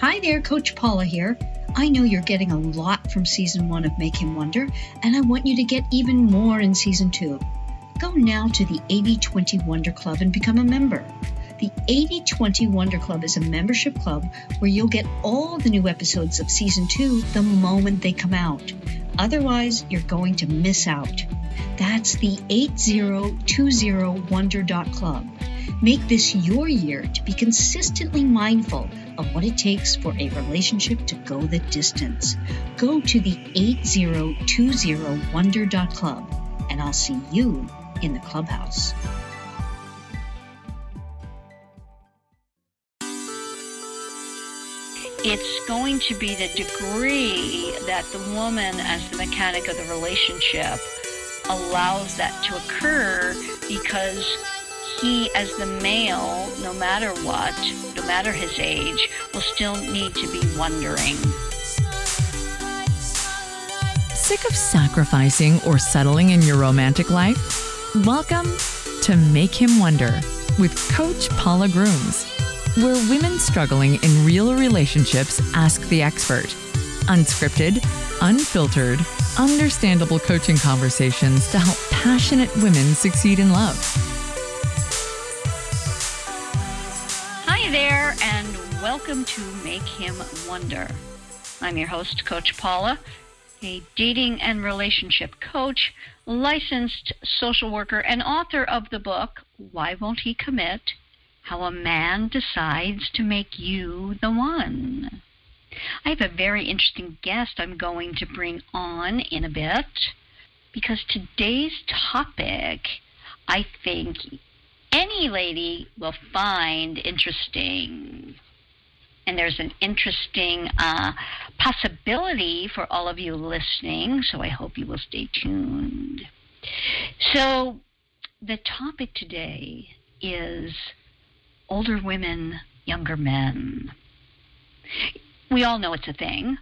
Hi there, Coach Paula here. I know you're getting a lot from season one of Make Him Wonder, and I want you to get even more in season two. Go now to the 8020 Wonder Club and become a member. The 8020 Wonder Club is a membership club where you'll get all the new episodes of season two the moment they come out. Otherwise, you're going to miss out. That's the 8020wonder.club. Make this your year to be consistently mindful of what it takes for a relationship to go the distance. Go to the 8020wonder.club and I'll see you in the clubhouse. It's going to be the degree that the woman, as the mechanic of the relationship, allows that to occur because he, as the male, no matter what, no matter his age, will still need to be wondering. Sick of sacrificing or settling in your romantic life? Welcome to Make Him Wonder with Coach Paula Grooms, where women struggling in real relationships ask the expert. Unscripted, unfiltered, understandable coaching conversations to help passionate women succeed in love. And welcome to Make Him Wonder. I'm your host, Coach Paula, a dating and relationship coach, licensed social worker, and author of the book, Why Won't He Commit? How a Man Decides to Make You the One. I have a very interesting guest I'm going to bring on in a bit because today's topic, I think any lady will find interesting. And there's an interesting uh, possibility for all of you listening, so I hope you will stay tuned. So, the topic today is older women, younger men we all know it's a thing.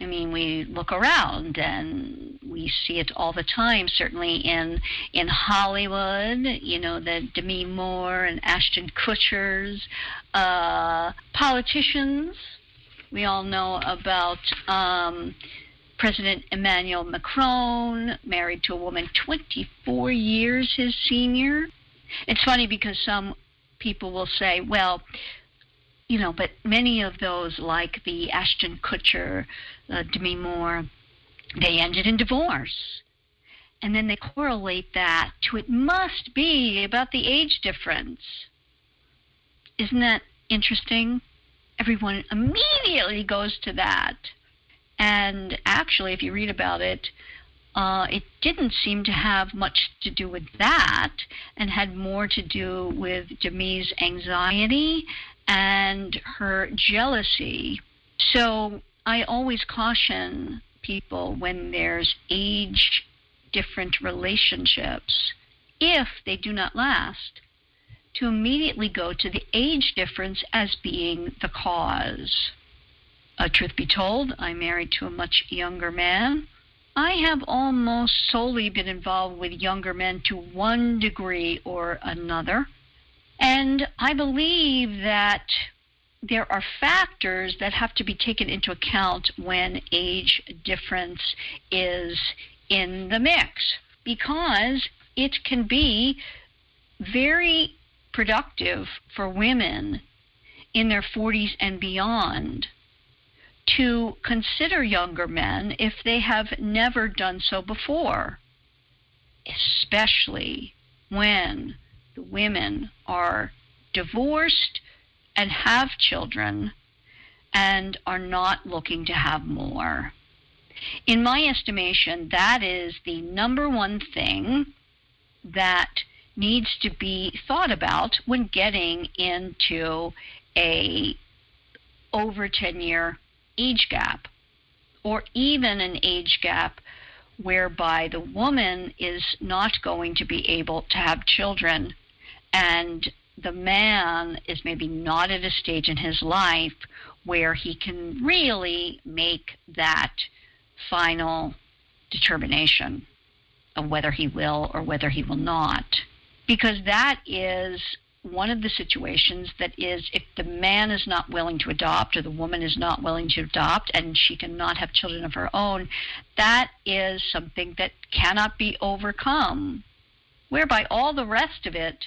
I mean, we look around and we see it all the time. Certainly in in Hollywood, you know, the Demi Moore and Ashton Kutchers, uh, politicians. We all know about um, President Emmanuel Macron, married to a woman 24 years his senior. It's funny because some people will say, well, you know, but many of those, like the Ashton Kutcher, uh, Demi Moore, they ended in divorce. And then they correlate that to it must be about the age difference. Isn't that interesting? Everyone immediately goes to that. And actually, if you read about it, uh, it didn't seem to have much to do with that and had more to do with Demi's anxiety and her jealousy. So I always caution people when there's age different relationships, if they do not last, to immediately go to the age difference as being the cause. Uh, truth be told, I'm married to a much younger man. I have almost solely been involved with younger men to one degree or another. And I believe that there are factors that have to be taken into account when age difference is in the mix because it can be very productive for women in their 40s and beyond to consider younger men if they have never done so before, especially when the women are divorced and have children and are not looking to have more. In my estimation, that is the number one thing that needs to be thought about when getting into a over 10 year age gap or even an age gap whereby the woman is not going to be able to have children and the man is maybe not at a stage in his life where he can really make that final determination of whether he will or whether he will not. Because that is one of the situations that is if the man is not willing to adopt or the woman is not willing to adopt and she cannot have children of her own, that is something that cannot be overcome. Whereby all the rest of it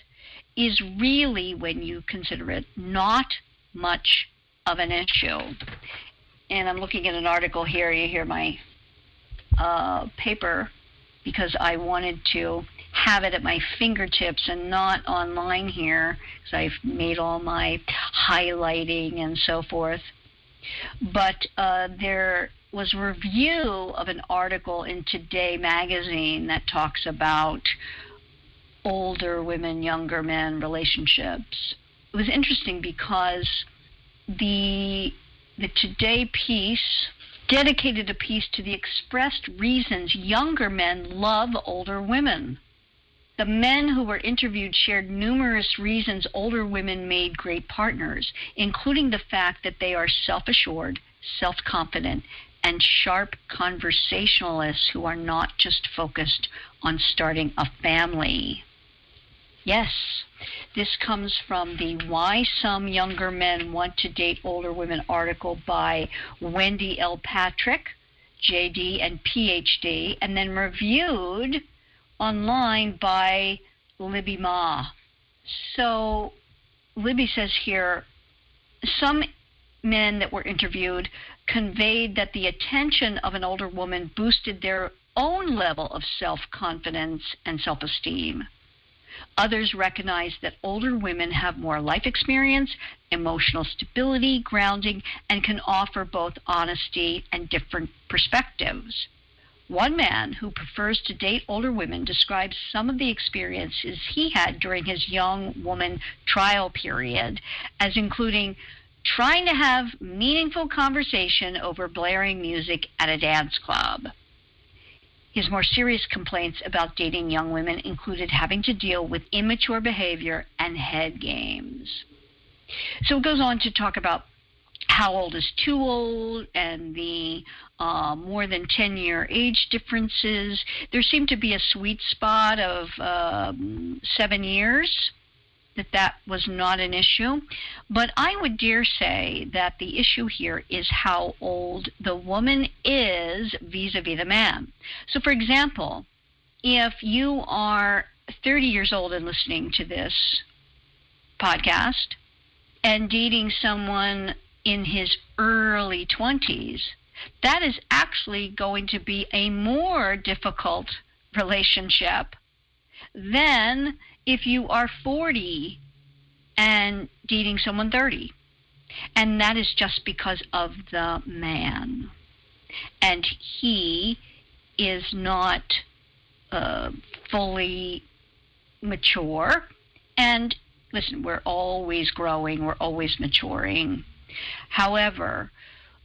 is really, when you consider it, not much of an issue. And I'm looking at an article here. You hear my uh, paper because I wanted to have it at my fingertips and not online here because I've made all my highlighting and so forth. But uh, there was a review of an article in Today magazine that talks about older women, younger men relationships. It was interesting because the the Today piece dedicated a piece to the expressed reasons younger men love older women. The men who were interviewed shared numerous reasons older women made great partners, including the fact that they are self assured, self confident, and sharp conversationalists who are not just focused on starting a family. Yes, this comes from the Why Some Younger Men Want to Date Older Women article by Wendy L. Patrick, JD and PhD, and then reviewed online by Libby Ma. So Libby says here some men that were interviewed conveyed that the attention of an older woman boosted their own level of self confidence and self esteem. Others recognize that older women have more life experience, emotional stability, grounding, and can offer both honesty and different perspectives. One man who prefers to date older women describes some of the experiences he had during his young woman trial period as including trying to have meaningful conversation over blaring music at a dance club. His more serious complaints about dating young women included having to deal with immature behavior and head games. So it goes on to talk about how old is too old and the uh, more than 10 year age differences. There seemed to be a sweet spot of um, seven years that that was not an issue. But I would dare say that the issue here is how old the woman is vis a vis the man. So, for example, if you are 30 years old and listening to this podcast and dating someone in his early 20s, that is actually going to be a more difficult relationship than if you are 40 and dating someone 30. And that is just because of the man. And he is not uh, fully mature. And listen, we're always growing, we're always maturing. However,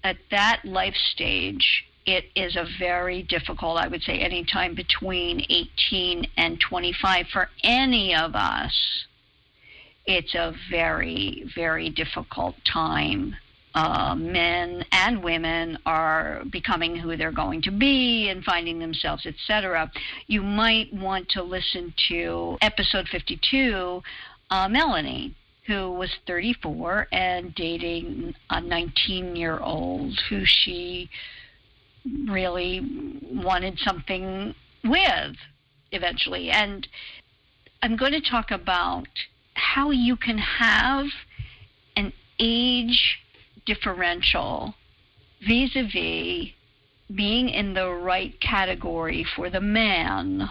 at that life stage, it is a very difficult, I would say, any time between 18 and 25 for any of us. It's a very, very difficult time. Uh, men and women are becoming who they're going to be and finding themselves, etc. You might want to listen to episode 52, uh, Melanie who was 34 and dating a 19 year old who she really wanted something with eventually. And I'm going to talk about how you can have an age differential vis a vis being in the right category for the man.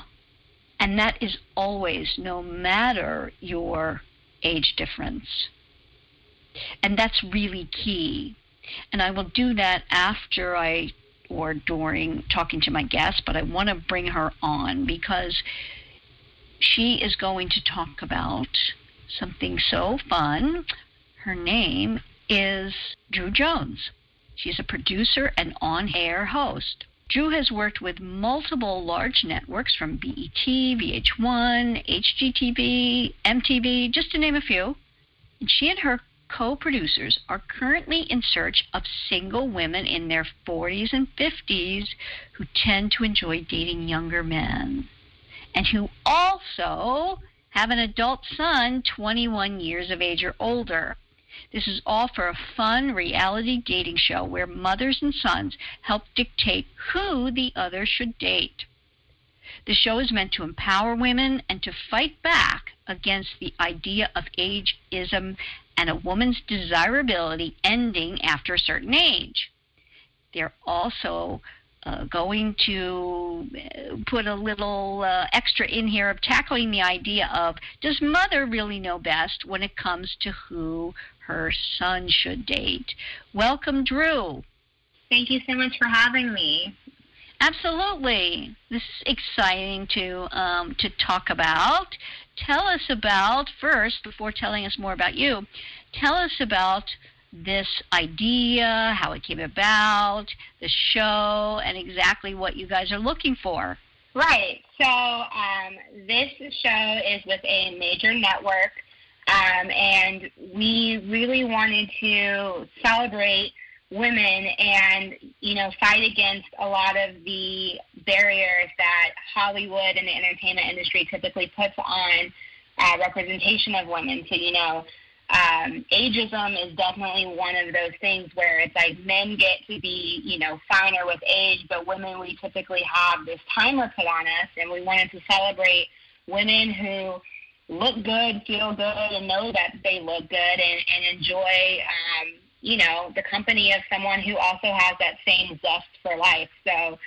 And that is always, no matter your age difference. And that's really key. And I will do that after I or during talking to my guest, but I want to bring her on because she is going to talk about something so fun. Her name is Drew Jones. She's a producer and on air host. Drew has worked with multiple large networks from BET, VH1, HGTV, MTV, just to name a few. And she and her co producers are currently in search of single women in their 40s and 50s who tend to enjoy dating younger men and who also have an adult son 21 years of age or older. This is all for a fun reality dating show where mothers and sons help dictate who the other should date. The show is meant to empower women and to fight back against the idea of ageism and a woman's desirability ending after a certain age. They're also uh, going to uh, put a little uh, extra in here of tackling the idea of does mother really know best when it comes to who her son should date? Welcome, Drew. Thank you so much for having me. Absolutely, this is exciting to um, to talk about. Tell us about first, before telling us more about you. Tell us about this idea, how it came about, the show, and exactly what you guys are looking for. Right. So um, this show is with a major network, um, and we really wanted to celebrate women and you know fight against a lot of the barriers that Hollywood and the entertainment industry typically puts on uh, representation of women. So you know, um, ageism is definitely one of those things where it's like men get to be you know finer with age, but women we typically have this timer put on us, and we wanted to celebrate women who look good, feel good, and know that they look good, and, and enjoy. Um, you know, the company of someone who also has that same zest for life. So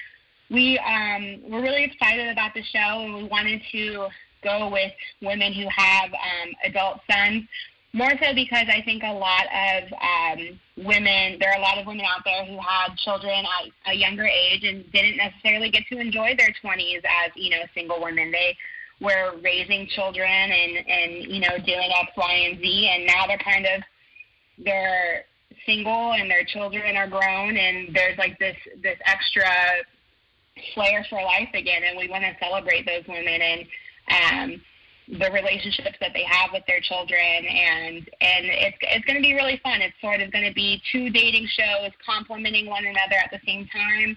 we um, we're really excited about the show, and we wanted to go with women who have um, adult sons. More so because I think a lot of um, women, there are a lot of women out there who had children at a younger age and didn't necessarily get to enjoy their 20s as, you know, single women. They were raising children and, and you know, doing X, Y, and Z, and now they're kind of, they're single and their children are grown and there's like this this extra flair for life again and we want to celebrate those women and um the relationships that they have with their children and and it's it's going to be really fun. It's sort of going to be two dating shows complementing one another at the same time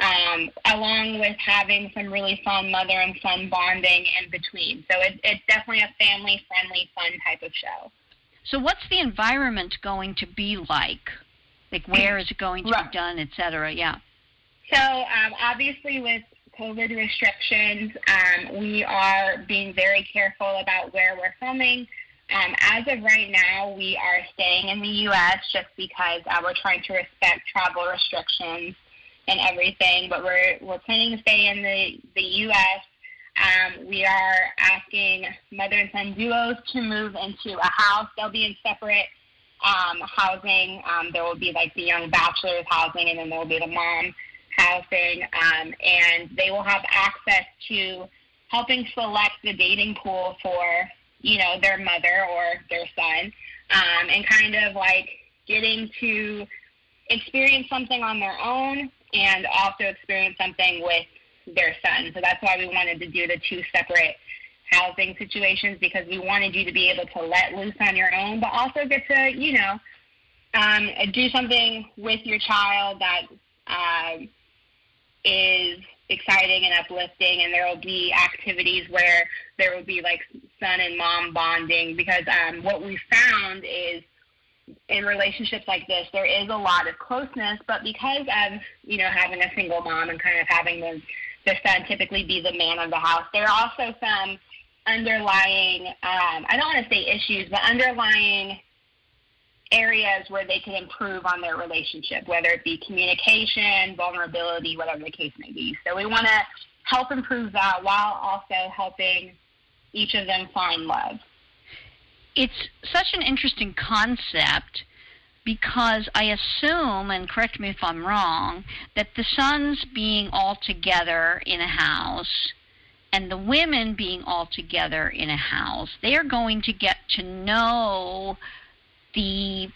um, along with having some really fun mother and son bonding in between. So it, it's definitely a family friendly fun type of show so what's the environment going to be like? Like where is it going to right. be done, et cetera? Yeah. So um, obviously with COVID restrictions, um, we are being very careful about where we're filming. Um, as of right now, we are staying in the U.S. just because uh, we're trying to respect travel restrictions and everything. But we're we're planning to stay in the the U.S. Um, we are asking mother and son duos to move into a house. They'll be in separate um, housing. Um, there will be like the young bachelor's housing, and then there will be the mom housing. Um, and they will have access to helping select the dating pool for you know their mother or their son, um, and kind of like getting to experience something on their own and also experience something with their son. So that's why we wanted to do the two separate housing situations because we wanted you to be able to let loose on your own, but also get to, you know, um, do something with your child that uh, is exciting and uplifting. And there will be activities where there will be like son and mom bonding because um, what we found is in relationships like this, there is a lot of closeness, but because of, you know, having a single mom and kind of having the the son typically be the man of the house. There are also some underlying, um, I don't want to say issues, but underlying areas where they can improve on their relationship, whether it be communication, vulnerability, whatever the case may be. So we want to help improve that while also helping each of them find love. It's such an interesting concept because I assume, and correct me if I'm wrong, that the sons being all together in a house and the women being all together in a house, they are going to get to know the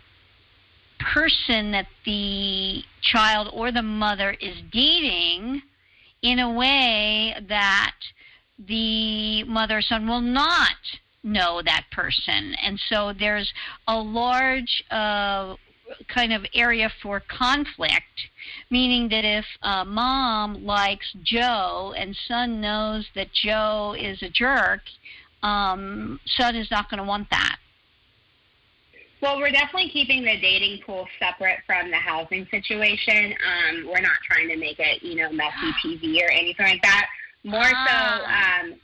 person that the child or the mother is dating in a way that the mother or son will not know that person. And so there's a large uh, kind of area for conflict, meaning that if uh, mom likes Joe and son knows that Joe is a jerk, um, son is not going to want that. Well, we're definitely keeping the dating pool separate from the housing situation. Um, we're not trying to make it, you know, messy TV or anything like that. More so, Ah. um,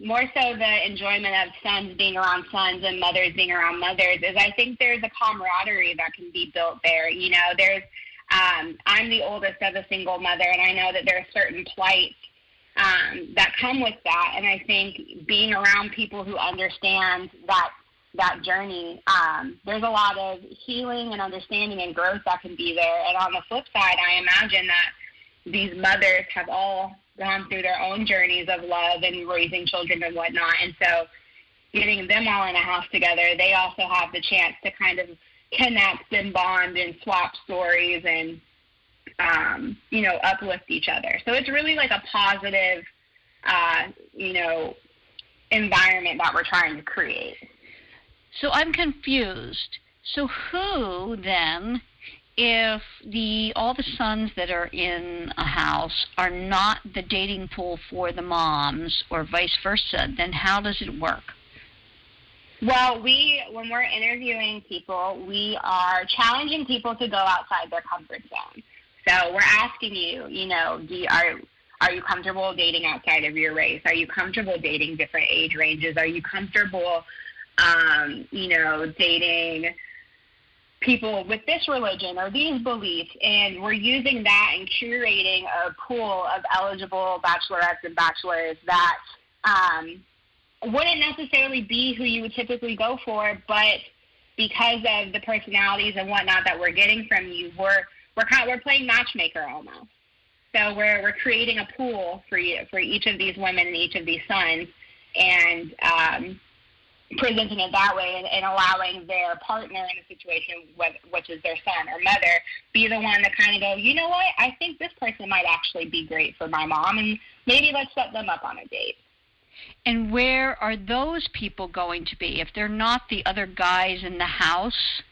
more so the enjoyment of sons being around sons and mothers being around mothers is I think there's a camaraderie that can be built there. You know, there's um, I'm the oldest of a single mother, and I know that there are certain plights um, that come with that. And I think being around people who understand that that journey, um, there's a lot of healing and understanding and growth that can be there. And on the flip side, I imagine that these mothers have all gone through their own journeys of love and raising children and whatnot. And so getting them all in a house together, they also have the chance to kind of connect and bond and swap stories and um, you know, uplift each other. So it's really like a positive, uh, you know, environment that we're trying to create. So I'm confused. So who then, if the all the sons that are in a house are not the dating pool for the moms, or vice versa, then how does it work? Well, we when we're interviewing people, we are challenging people to go outside their comfort zone. So we're asking you, you know, do you, are are you comfortable dating outside of your race? Are you comfortable dating different age ranges? Are you comfortable, um, you know, dating people with this religion or these beliefs? And we're using that and curating a pool of eligible bachelorettes and bachelors that um, wouldn't necessarily be who you would typically go for, but because of the personalities and whatnot that we're getting from you, we're we're kind of, we're playing matchmaker almost. So we're we're creating a pool for you for each of these women and each of these sons, and um, presenting it that way and, and allowing their partner in the situation, which is their son or mother, be the one to kind of go, you know what, I think this person might actually be great for my mom, and maybe let's set them up on a date. And where are those people going to be? If they're not the other guys in the house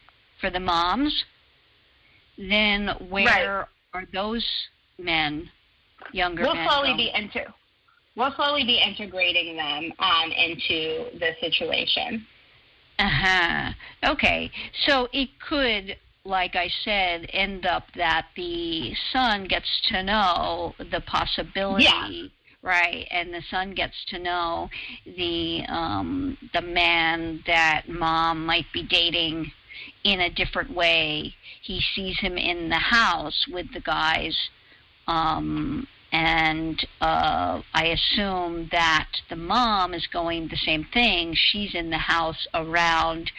for the moms, then where are those men, younger We'll men? slowly going? be into we'll slowly be integrating them um, into the situation. Uh huh. Okay. So it could, like I said, end up that the son gets to know the possibility. Yeah. Right, and the son gets to know the um, the man that mom might be dating in a different way. He sees him in the house with the guys, um, and uh, I assume that the mom is going the same thing. She's in the house around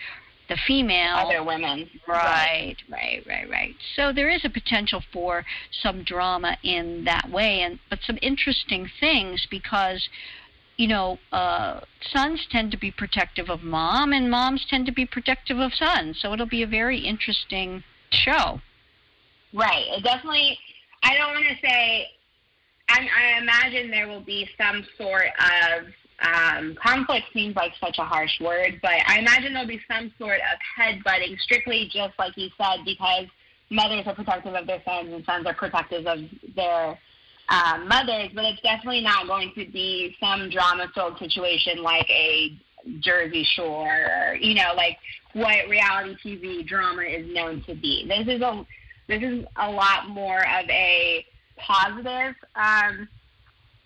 the female. Other women, Right, right, right, right. So there is a potential for some drama in that way, and but some interesting things because, you know, uh, sons tend to be protective of mom, and moms tend to be protective of sons. So it'll be a very interesting show. Right. It definitely. I don't want to say. I, I imagine there will be some sort of um, conflict. Seems like such a harsh word, but I imagine there'll be some sort of headbutting, strictly just like you said, because mothers are protective of their sons and sons are protective of their um, mothers. But it's definitely not going to be some drama-filled situation like a Jersey Shore, or, you know, like what reality TV drama is known to be. This is a this is a lot more of a positive um,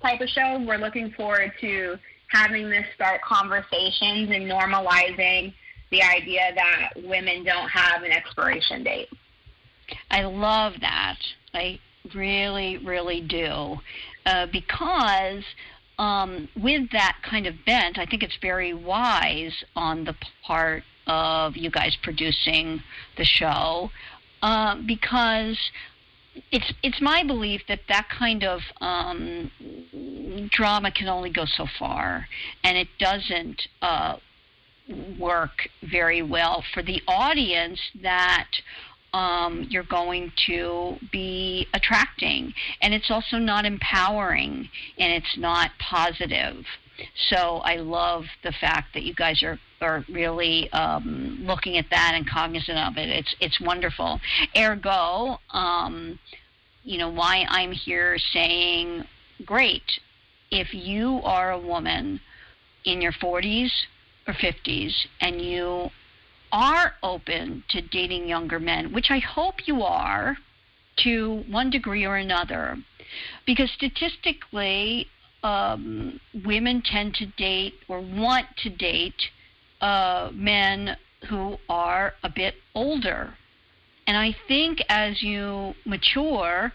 type of show. We're looking forward to having this start conversations and normalizing the idea that women don't have an expiration date. I love that. I really, really do. Uh, because um, with that kind of bent, I think it's very wise on the part of you guys producing the show uh, because it's it's my belief that that kind of um, drama can only go so far, and it doesn't uh, work very well for the audience that um, you're going to be attracting, and it's also not empowering, and it's not positive. So I love the fact that you guys are are really um, looking at that and cognizant of it. It's it's wonderful. Ergo, um, you know why I'm here saying, great. If you are a woman in your 40s or 50s and you are open to dating younger men, which I hope you are to one degree or another, because statistically, um, women tend to date or want to date uh, men who are a bit older. And I think as you mature,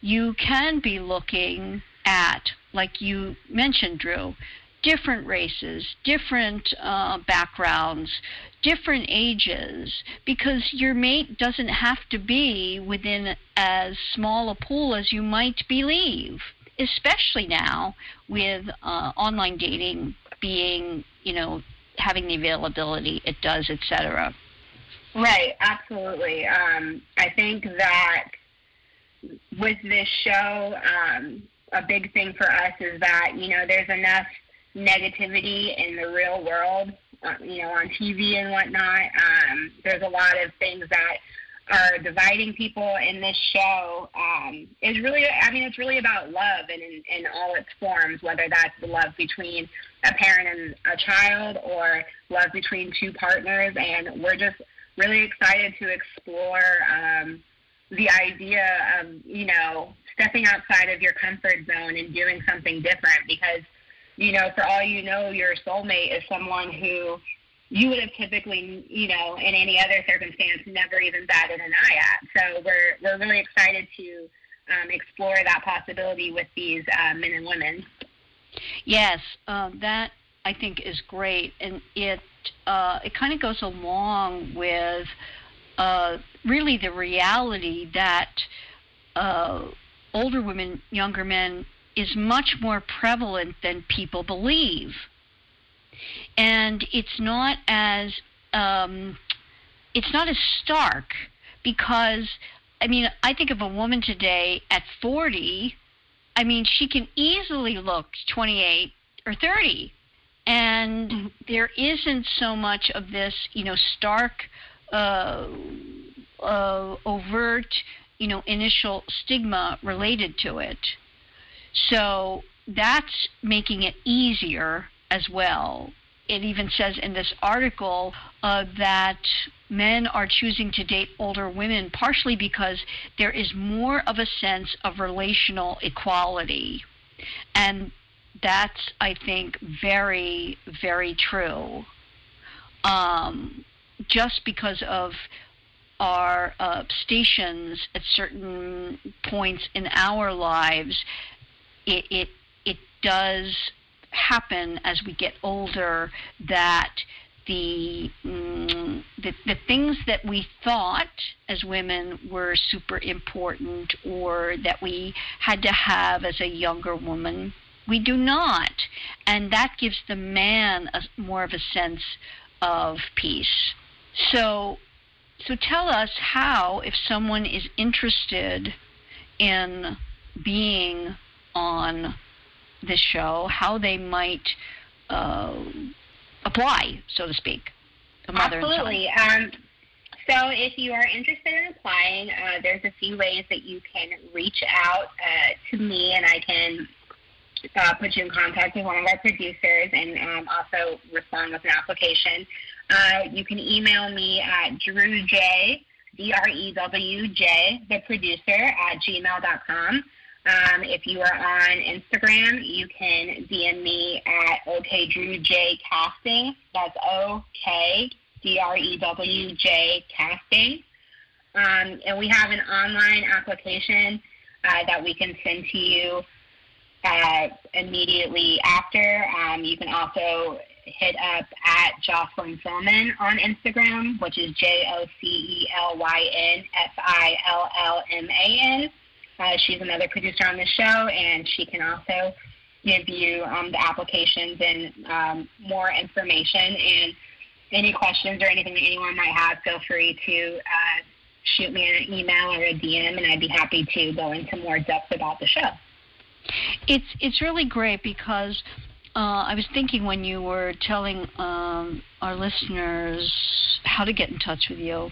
you can be looking at, like you mentioned, Drew, different races, different uh, backgrounds, different ages, because your mate doesn't have to be within as small a pool as you might believe, especially now with uh, online dating being, you know, having the availability it does, etc. Right, absolutely. Um, I think that with this show, um, a big thing for us is that you know there's enough negativity in the real world, uh, you know, on TV and whatnot. Um, there's a lot of things that are dividing people in this show um, is really, I mean, it's really about love and in, in all its forms, whether that's the love between a parent and a child or love between two partners. And we're just really excited to explore um, the idea of, you know, stepping outside of your comfort zone and doing something different because, you know, for all you know, your soulmate is someone who you would have typically, you know, in any other circumstance, never even batted an eye at. So we're we're really excited to um, explore that possibility with these uh, men and women. Yes, uh, that I think is great, and it uh, it kind of goes along with uh, really the reality that uh, older women, younger men, is much more prevalent than people believe and it's not as um, it's not as stark because I mean I think of a woman today at 40 I mean she can easily look 28 or 30 and mm-hmm. there isn't so much of this you know stark uh, uh, overt you know initial stigma related to it so that's making it easier as well. It even says in this article uh, that men are choosing to date older women partially because there is more of a sense of relational equality. And that's, I think, very, very true. Um, just because of our uh, stations at certain points in our lives, it, it, it does happen as we get older that the, mm, the the things that we thought as women were super important or that we had to have as a younger woman we do not. And that gives the man a, more of a sense of peace. So so tell us how if someone is interested in being on this show, how they might uh, apply, so to speak. Absolutely. Um, so if you are interested in applying, uh, there's a few ways that you can reach out uh, to me, and I can uh, put you in contact with one of our producers and um, also respond with an application. Uh, you can email me at drewj, D-R-E-W-J, the producer, at gmail.com. Um, if you are on Instagram, you can DM me at okdrewjcasting. That's O K D R E W J casting. Um, and we have an online application uh, that we can send to you uh, immediately after. Um, you can also hit up at Jocelyn Fillman on Instagram, which is J O C E L Y N F I L L M A N. Uh, she's another producer on the show, and she can also give you um, the applications and um, more information. And any questions or anything that anyone might have, feel free to uh, shoot me an email or a DM, and I'd be happy to go into more depth about the show. It's it's really great because uh, I was thinking when you were telling um, our listeners how to get in touch with you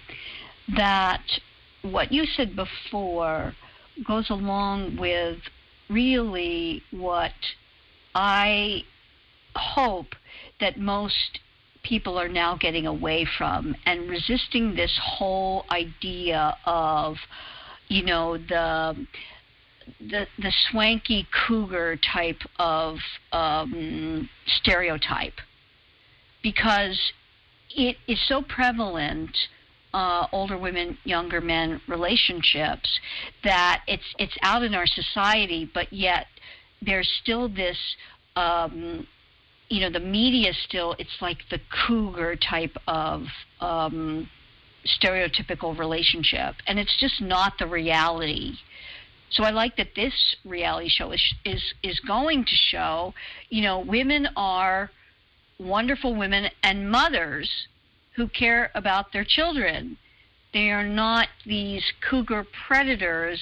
that what you said before goes along with really what I hope that most people are now getting away from and resisting this whole idea of, you know, the the the swanky cougar type of um, stereotype. Because it is so prevalent uh, older women, younger men relationships that it's it's out in our society, but yet there's still this. Um, you know, the media still, it's like the cougar type of um, stereotypical relationship, and it's just not the reality. So I like that this reality show is is is going to show, you know, women are wonderful women and mothers who care about their children. They are not these cougar predators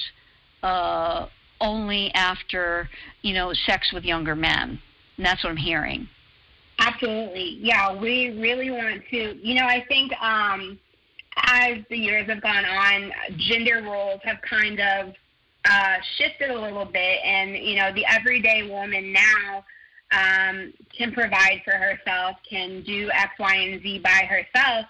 uh, only after, you know, sex with younger men. And that's what I'm hearing. Absolutely. Yeah, we really want to, you know, I think um, as the years have gone on, gender roles have kind of uh, shifted a little bit. And, you know, the everyday woman now um, can provide for herself, can do X, Y, and Z by herself.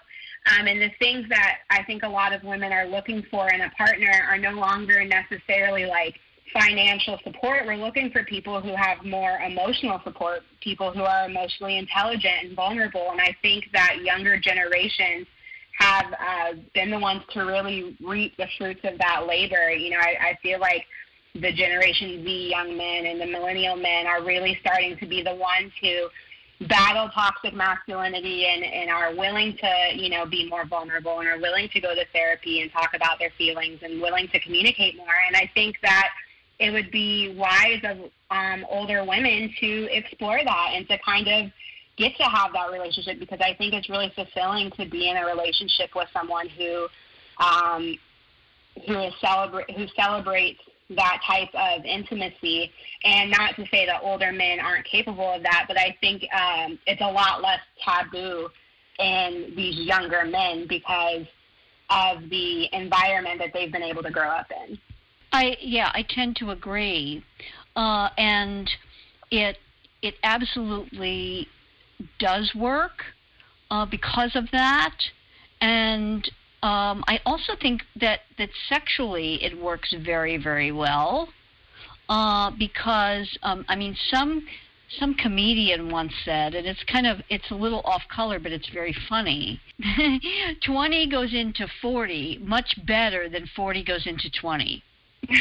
Um, and the things that I think a lot of women are looking for in a partner are no longer necessarily like financial support. We're looking for people who have more emotional support, people who are emotionally intelligent and vulnerable. And I think that younger generations have uh, been the ones to really reap the fruits of that labor. You know, I, I feel like the Generation Z young men and the millennial men are really starting to be the ones who battle toxic masculinity and, and are willing to, you know, be more vulnerable and are willing to go to therapy and talk about their feelings and willing to communicate more. And I think that it would be wise of um, older women to explore that and to kind of get to have that relationship because I think it's really fulfilling to be in a relationship with someone who um, who is celebrate who celebrates that type of intimacy. And not to say that older men aren't capable of that, but I think um, it's a lot less taboo in these younger men because of the environment that they've been able to grow up in. I yeah, I tend to agree, uh, and it it absolutely does work uh, because of that, and um, I also think that, that sexually it works very, very well uh, because, um, I mean, some some comedian once said, and it's kind of it's a little off color, but it's very funny. 20 goes into 40 much better than 40 goes into 20.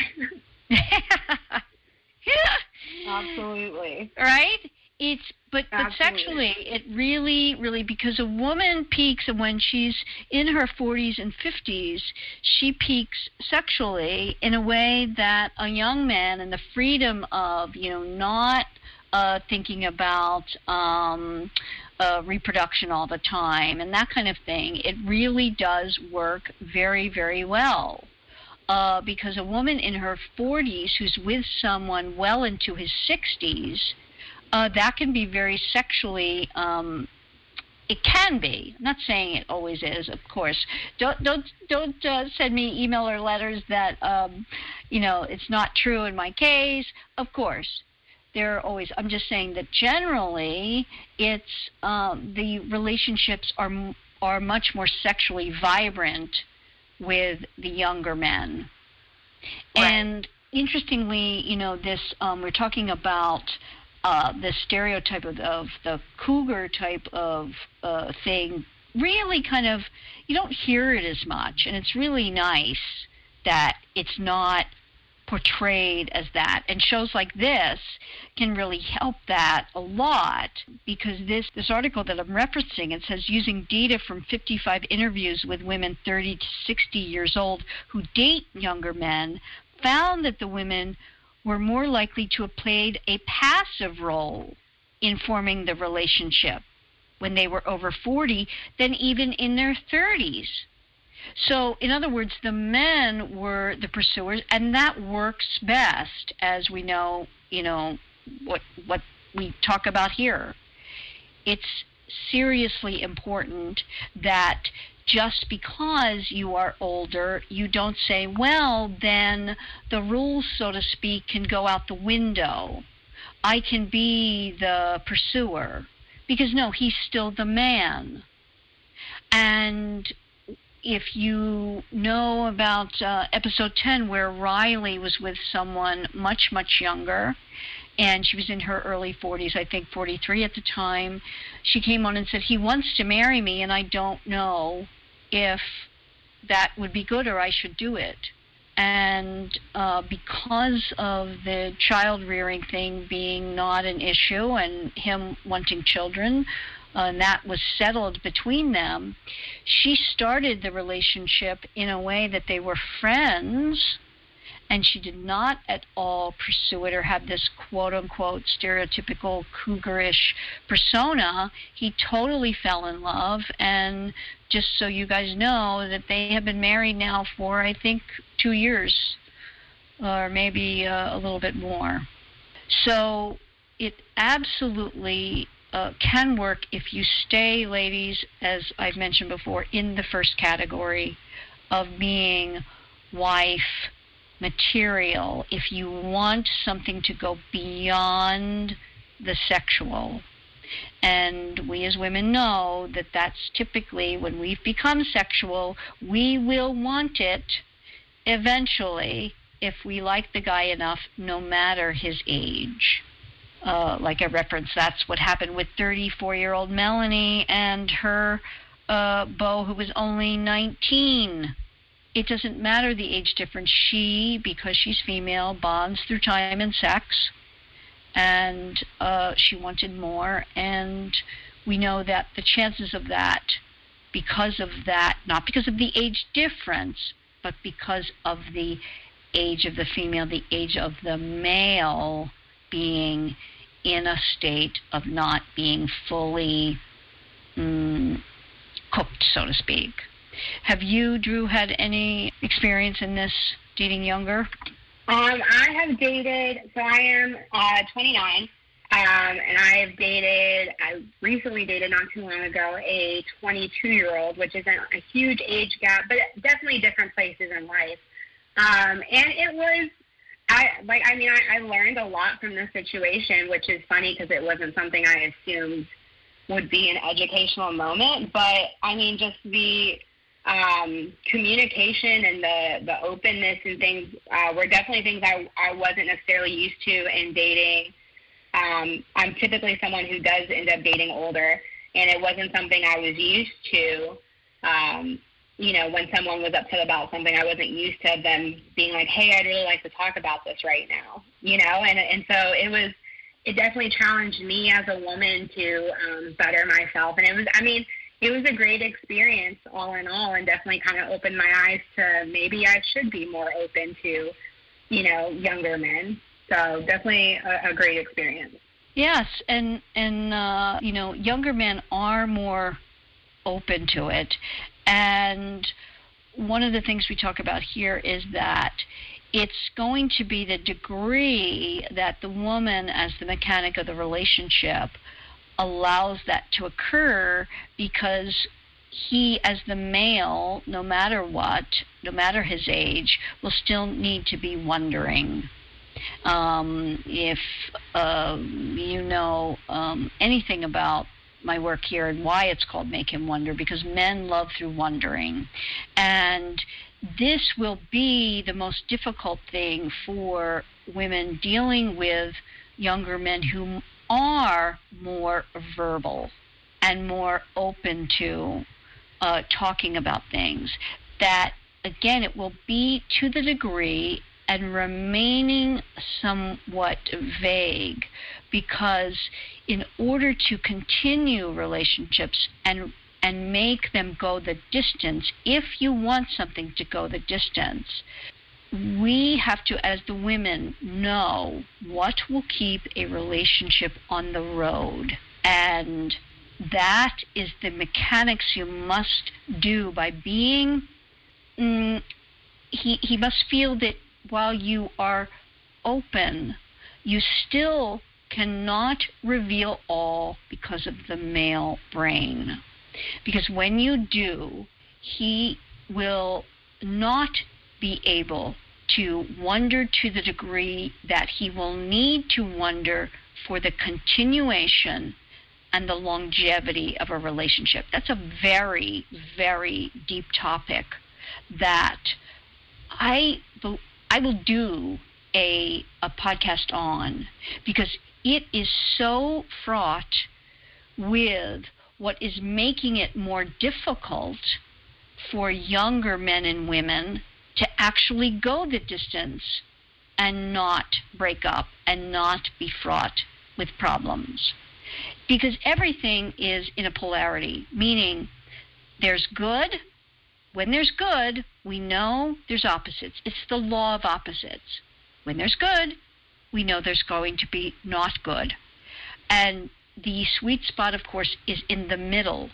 Absolutely. Right? It's but Absolutely. but sexually it really really because a woman peaks and when she's in her 40s and 50s she peaks sexually in a way that a young man and the freedom of you know not uh, thinking about um, uh, reproduction all the time and that kind of thing it really does work very very well uh, because a woman in her 40s who's with someone well into his 60s uh, that can be very sexually. Um, it can be. I'm not saying it always is, of course. Don't don't don't uh, send me email or letters that um, you know it's not true in my case. Of course, there are always. I'm just saying that generally, it's um, the relationships are are much more sexually vibrant with the younger men. Right. And interestingly, you know, this um, we're talking about uh, the stereotype of, of, the cougar type of uh, thing really kind of you don't hear it as much, and it's really nice that it's not portrayed as that. And shows like this can really help that a lot because this this article that I'm referencing it says using data from 55 interviews with women 30 to 60 years old who date younger men found that the women were more likely to have played a passive role in forming the relationship when they were over 40 than even in their 30s. So, in other words, the men were the pursuers, and that works best, as we know, you know, what, what we talk about here. It's seriously important that just because you are older, you don't say, well, then the rules, so to speak, can go out the window. I can be the pursuer. Because no, he's still the man. And if you know about uh, episode 10, where Riley was with someone much, much younger, and she was in her early 40s, I think 43 at the time, she came on and said, He wants to marry me, and I don't know if that would be good or I should do it. And uh, because of the child rearing thing being not an issue and him wanting children, uh, and that was settled between them, she started the relationship in a way that they were friends and she did not at all pursue it or have this quote unquote stereotypical cougarish persona. He totally fell in love, and just so you guys know, that they have been married now for I think two years, or maybe uh, a little bit more. So it absolutely uh, can work if you stay, ladies, as I've mentioned before, in the first category of being wife material if you want something to go beyond the sexual. And we as women know that that's typically when we've become sexual, we will want it eventually if we like the guy enough, no matter his age. Uh, like I referenced, that's what happened with 34 year old Melanie and her uh, beau who was only 19 it doesn't matter the age difference. She, because she's female, bonds through time and sex, and uh, she wanted more. And we know that the chances of that, because of that, not because of the age difference, but because of the age of the female, the age of the male being in a state of not being fully mm, cooked, so to speak. Have you, Drew, had any experience in this dating younger? Um, I have dated, so I am uh, 29, um, and I have dated, I recently dated not too long ago, a 22 year old, which isn't a huge age gap, but definitely different places in life. Um, and it was, I like, I mean, I, I learned a lot from this situation, which is funny because it wasn't something I assumed would be an educational moment. But I mean, just the um, communication and the, the openness and things uh, were definitely things I, I wasn't necessarily used to in dating. Um, I'm typically someone who does end up dating older, and it wasn't something I was used to. Um, you know, when someone was upset about something, I wasn't used to them being like, "Hey, I'd really like to talk about this right now." You know, and and so it was. It definitely challenged me as a woman to um, better myself, and it was. I mean, it was a great experience all in all and definitely kind of opened my eyes to maybe I should be more open to, you know, younger men. So definitely a, a great experience. Yes, and and uh, you know, younger men are more open to it. And one of the things we talk about here is that it's going to be the degree that the woman as the mechanic of the relationship allows that to occur because he, as the male, no matter what, no matter his age, will still need to be wondering. Um, if uh, you know um, anything about my work here and why it's called Make Him Wonder, because men love through wondering. And this will be the most difficult thing for women dealing with younger men who are more verbal and more open to uh, talking about things, that again, it will be to the degree and remaining somewhat vague because in order to continue relationships and and make them go the distance if you want something to go the distance we have to, as the women, know what will keep a relationship on the road. And that is the mechanics you must do by being. Mm, he, he must feel that while you are open, you still cannot reveal all because of the male brain. Because when you do, he will not be able to wonder to the degree that he will need to wonder for the continuation and the longevity of a relationship. That's a very, very deep topic that I I will do a a podcast on because it is so fraught with what is making it more difficult for younger men and women to actually go the distance and not break up and not be fraught with problems. Because everything is in a polarity, meaning there's good. When there's good, we know there's opposites. It's the law of opposites. When there's good, we know there's going to be not good. And the sweet spot, of course, is in the middle.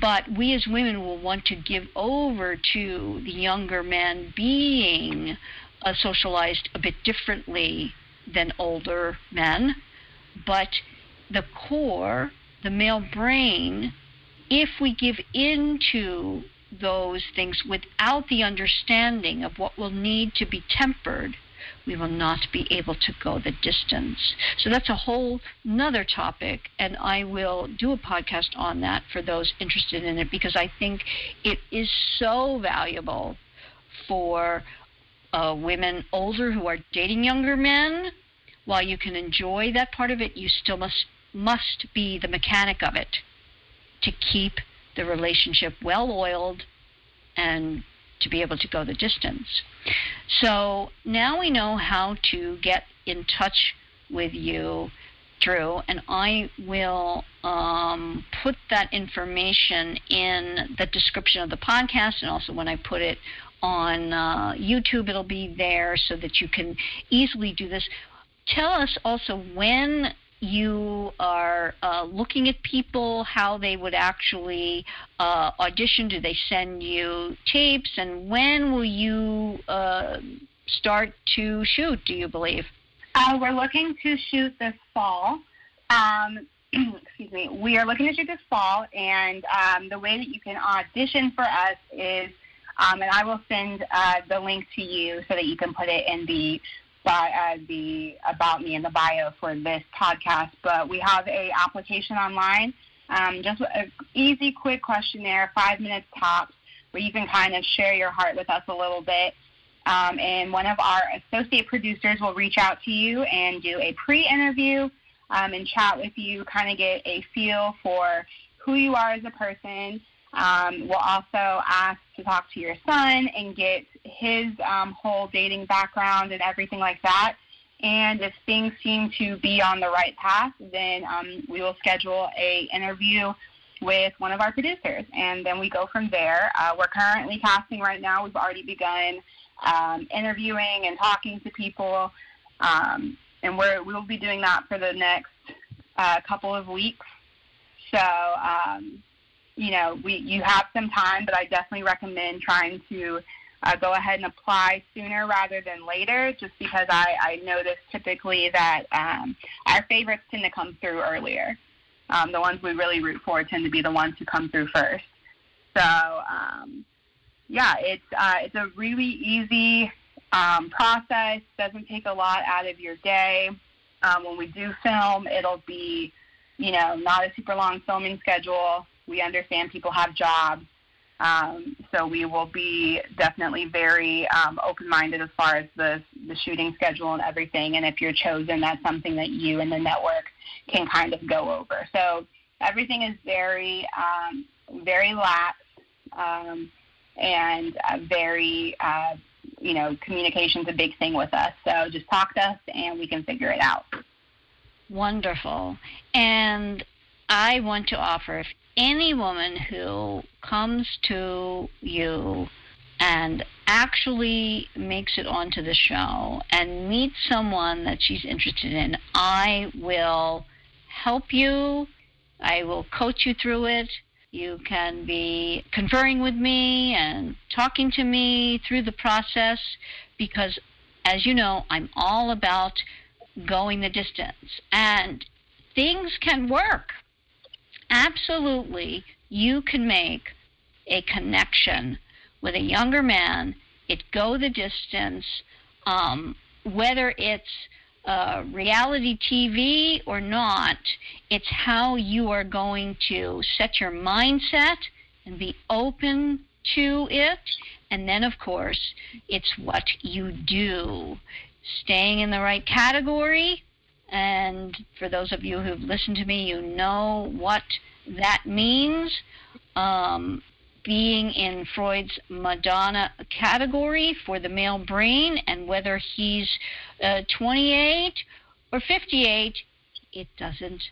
But we as women will want to give over to the younger men being uh, socialized a bit differently than older men. But the core, the male brain, if we give in to those things without the understanding of what will need to be tempered, we will not be able to go the distance. So that's a whole another topic, and I will do a podcast on that for those interested in it because I think it is so valuable for uh, women older who are dating younger men. While you can enjoy that part of it, you still must must be the mechanic of it to keep the relationship well oiled and to be able to go the distance. So now we know how to get in touch with you, Drew, and I will um, put that information in the description of the podcast and also when I put it on uh, YouTube, it'll be there so that you can easily do this. Tell us also when you are uh, looking at people, how they would actually uh, audition. Do they send you tapes? And when will you uh, start to shoot, do you believe? Uh, we're looking to shoot this fall. Um, excuse me. We are looking to shoot this fall, and um, the way that you can audition for us is, um, and I will send uh, the link to you so that you can put it in the by uh, the about me in the bio for this podcast. But we have a application online, um, just an easy, quick questionnaire, five minutes tops, where you can kind of share your heart with us a little bit. Um, and one of our associate producers will reach out to you and do a pre-interview um, and chat with you, kind of get a feel for who you are as a person. Um, we'll also ask to talk to your son and get his um, whole dating background and everything like that. And if things seem to be on the right path, then um, we will schedule a interview with one of our producers, and then we go from there. Uh, we're currently casting right now. We've already begun um, interviewing and talking to people, um, and we're we will be doing that for the next uh, couple of weeks. So um, you know, we you have some time, but I definitely recommend trying to uh, go ahead and apply sooner rather than later, just because I, I notice typically that um, our favorites tend to come through earlier. Um, the ones we really root for tend to be the ones who come through first. So, um, yeah, it's uh, it's a really easy um, process. Doesn't take a lot out of your day. Um, when we do film, it'll be, you know, not a super long filming schedule. We understand people have jobs. Um, so we will be definitely very um, open-minded as far as the the shooting schedule and everything. And if you're chosen, that's something that you and the network can kind of go over. So everything is very um, very lax um, and uh, very uh, you know communication's a big thing with us. So just talk to us and we can figure it out. Wonderful. And I want to offer if any woman who comes to you and actually makes it onto the show and meets someone that she's interested in, I will help you. I will coach you through it. You can be conferring with me and talking to me through the process because, as you know, I'm all about going the distance. And things can work absolutely you can make a connection with a younger man it go the distance, um, whether it's uh, reality TV or not, it's how you are going to set your mindset and be open to it. And then, of course, it's what you do. Staying in the right category. And for those of you who've listened to me, you know what that means. Um, being in Freud's Madonna category for the male brain, and whether he's uh, 28 or 58, it doesn't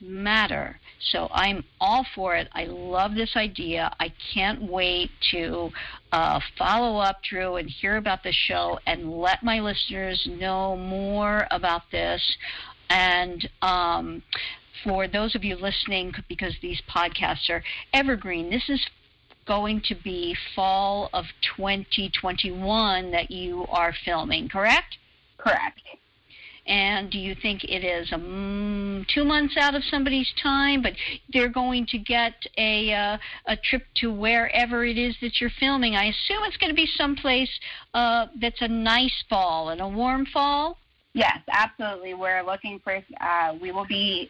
matter. So I'm all for it. I love this idea. I can't wait to uh, follow up, Drew, and hear about the show and let my listeners know more about this. And um, for those of you listening, because these podcasts are evergreen, this is going to be fall of 2021 that you are filming, correct? Correct. And do you think it is um, two months out of somebody's time, but they're going to get a uh, a trip to wherever it is that you're filming? I assume it's going to be someplace uh, that's a nice fall and a warm fall. Yes, absolutely. We're looking for. Uh, we will be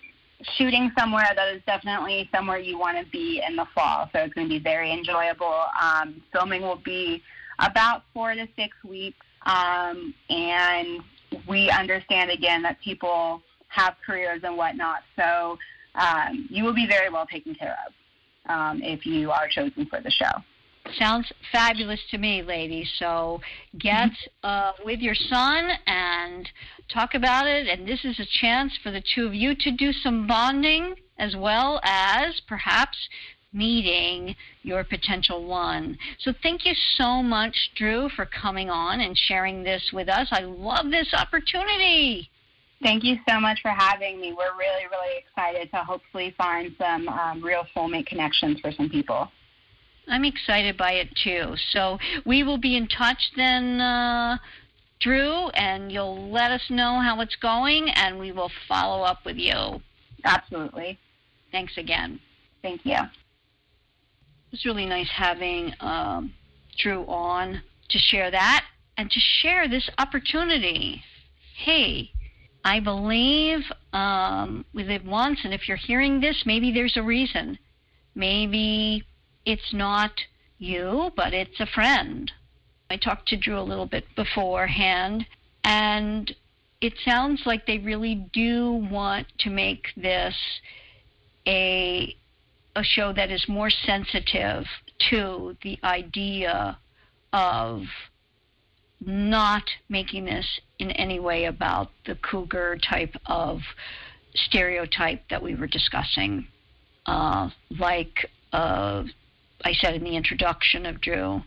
shooting somewhere that is definitely somewhere you want to be in the fall. So it's going to be very enjoyable. Um, filming will be about four to six weeks, um, and we understand again that people have careers and whatnot. So um, you will be very well taken care of um, if you are chosen for the show. Sounds fabulous to me, ladies. So get uh, with your son and talk about it. And this is a chance for the two of you to do some bonding as well as perhaps meeting your potential one. So thank you so much, Drew, for coming on and sharing this with us. I love this opportunity. Thank you so much for having me. We're really, really excited to hopefully find some um, real soulmate connections for some people. I'm excited by it too. So we will be in touch then, uh, Drew, and you'll let us know how it's going, and we will follow up with you. Absolutely. Thanks again. Thank you. It was really nice having um, Drew on to share that and to share this opportunity. Hey, I believe um, we live once, and if you're hearing this, maybe there's a reason. Maybe it's not you, but it's a friend. I talked to Drew a little bit beforehand, and it sounds like they really do want to make this a a show that is more sensitive to the idea of not making this in any way about the cougar type of stereotype that we were discussing, uh, like uh, I said in the introduction of Drew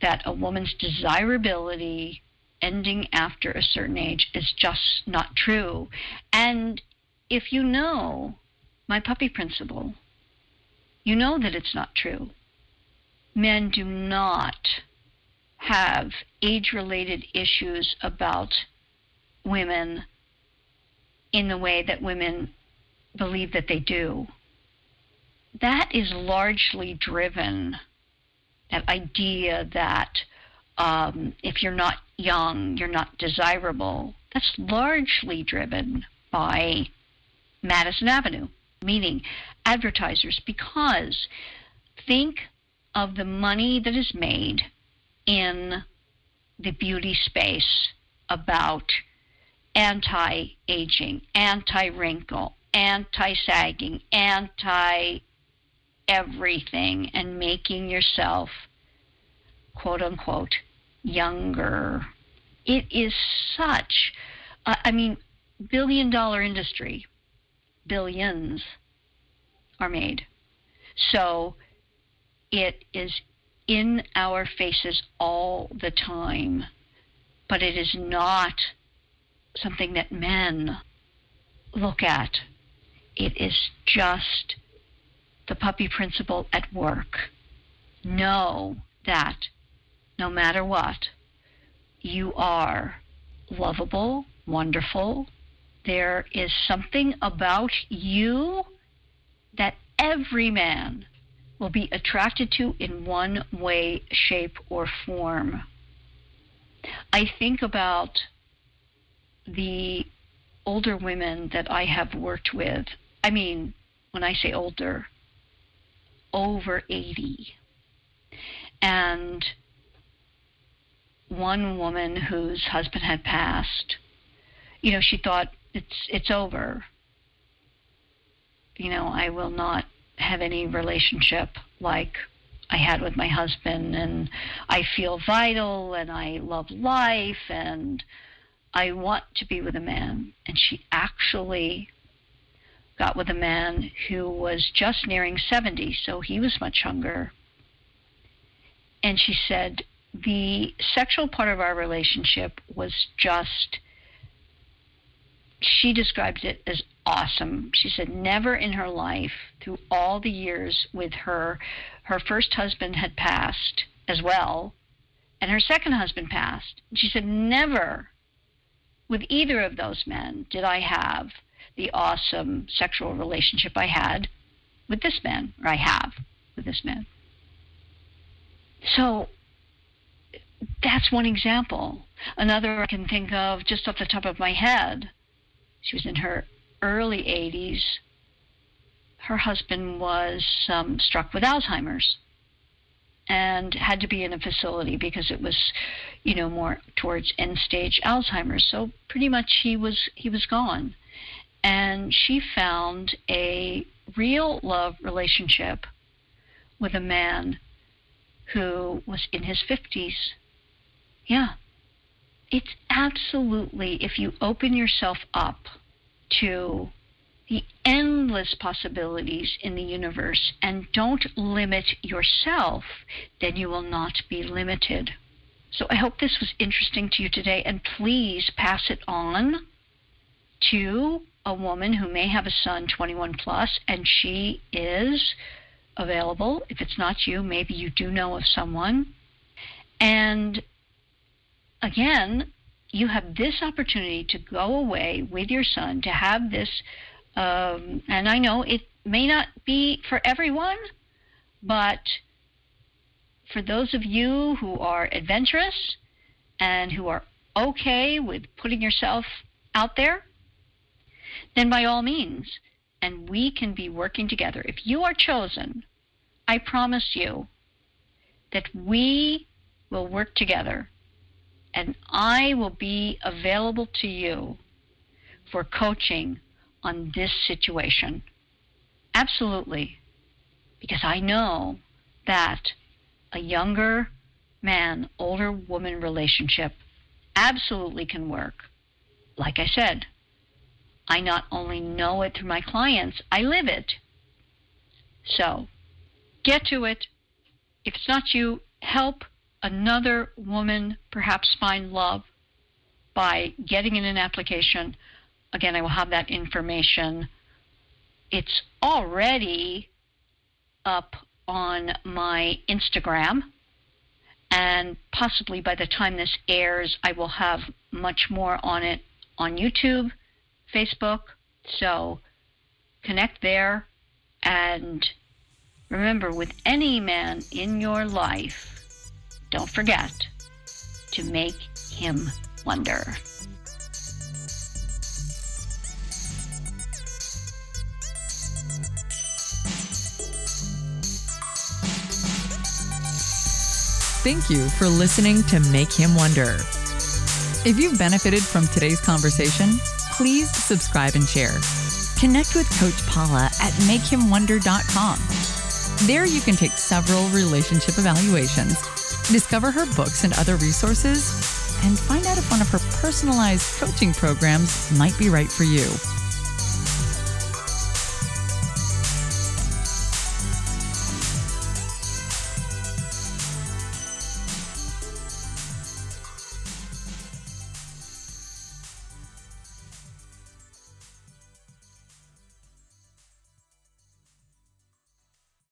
that a woman's desirability ending after a certain age is just not true. And if you know my puppy principle, you know that it's not true. Men do not have age related issues about women in the way that women believe that they do that is largely driven, that idea that um, if you're not young, you're not desirable, that's largely driven by Madison Avenue, meaning advertisers, because think of the money that is made in the beauty space about anti aging, anti wrinkle, anti sagging, anti everything and making yourself, quote unquote, younger. It is such, uh, I mean, billion dollar industry. Billions are made. So it is in our faces all the time, but it is not something that men look at. It is just the puppy principle at work. Know that no matter what, you are lovable, wonderful. There is something about you that every man will be attracted to in one way, shape, or form. I think about the older women that I have worked with. I mean, when I say older, over 80. And one woman whose husband had passed, you know, she thought it's it's over. You know, I will not have any relationship like I had with my husband and I feel vital and I love life and I want to be with a man. And she actually got with a man who was just nearing 70, so he was much younger. And she said, the sexual part of our relationship was just, she described it as awesome. She said, never in her life, through all the years with her, her first husband had passed as well, and her second husband passed. She said, never with either of those men did I have the awesome sexual relationship I had with this man, or I have with this man. So that's one example. Another I can think of just off the top of my head. She was in her early 80s. Her husband was um, struck with Alzheimer's and had to be in a facility because it was, you know, more towards end stage Alzheimer's. So pretty much he was he was gone and she found a real love relationship with a man who was in his 50s. Yeah. It's absolutely, if you open yourself up to the endless possibilities in the universe and don't limit yourself, then you will not be limited. So I hope this was interesting to you today, and please pass it on to a woman who may have a son 21 plus and she is available. If it's not you, maybe you do know of someone. And again, you have this opportunity to go away with your son to have this. Um, and I know it may not be for everyone, but for those of you who are adventurous and who are okay with putting yourself out there, then by all means, and we can be working together. If you are chosen, I promise you that we will work together and I will be available to you for coaching on this situation. Absolutely. Because I know that a younger man, older woman relationship absolutely can work. Like I said, I not only know it through my clients, I live it. So get to it. If it's not you, help another woman perhaps find love by getting in an application. Again, I will have that information. It's already up on my Instagram, and possibly by the time this airs, I will have much more on it on YouTube Facebook. So connect there. And remember, with any man in your life, don't forget to make him wonder. Thank you for listening to Make Him Wonder. If you've benefited from today's conversation, please subscribe and share. Connect with Coach Paula at makehimwonder.com. There you can take several relationship evaluations, discover her books and other resources, and find out if one of her personalized coaching programs might be right for you.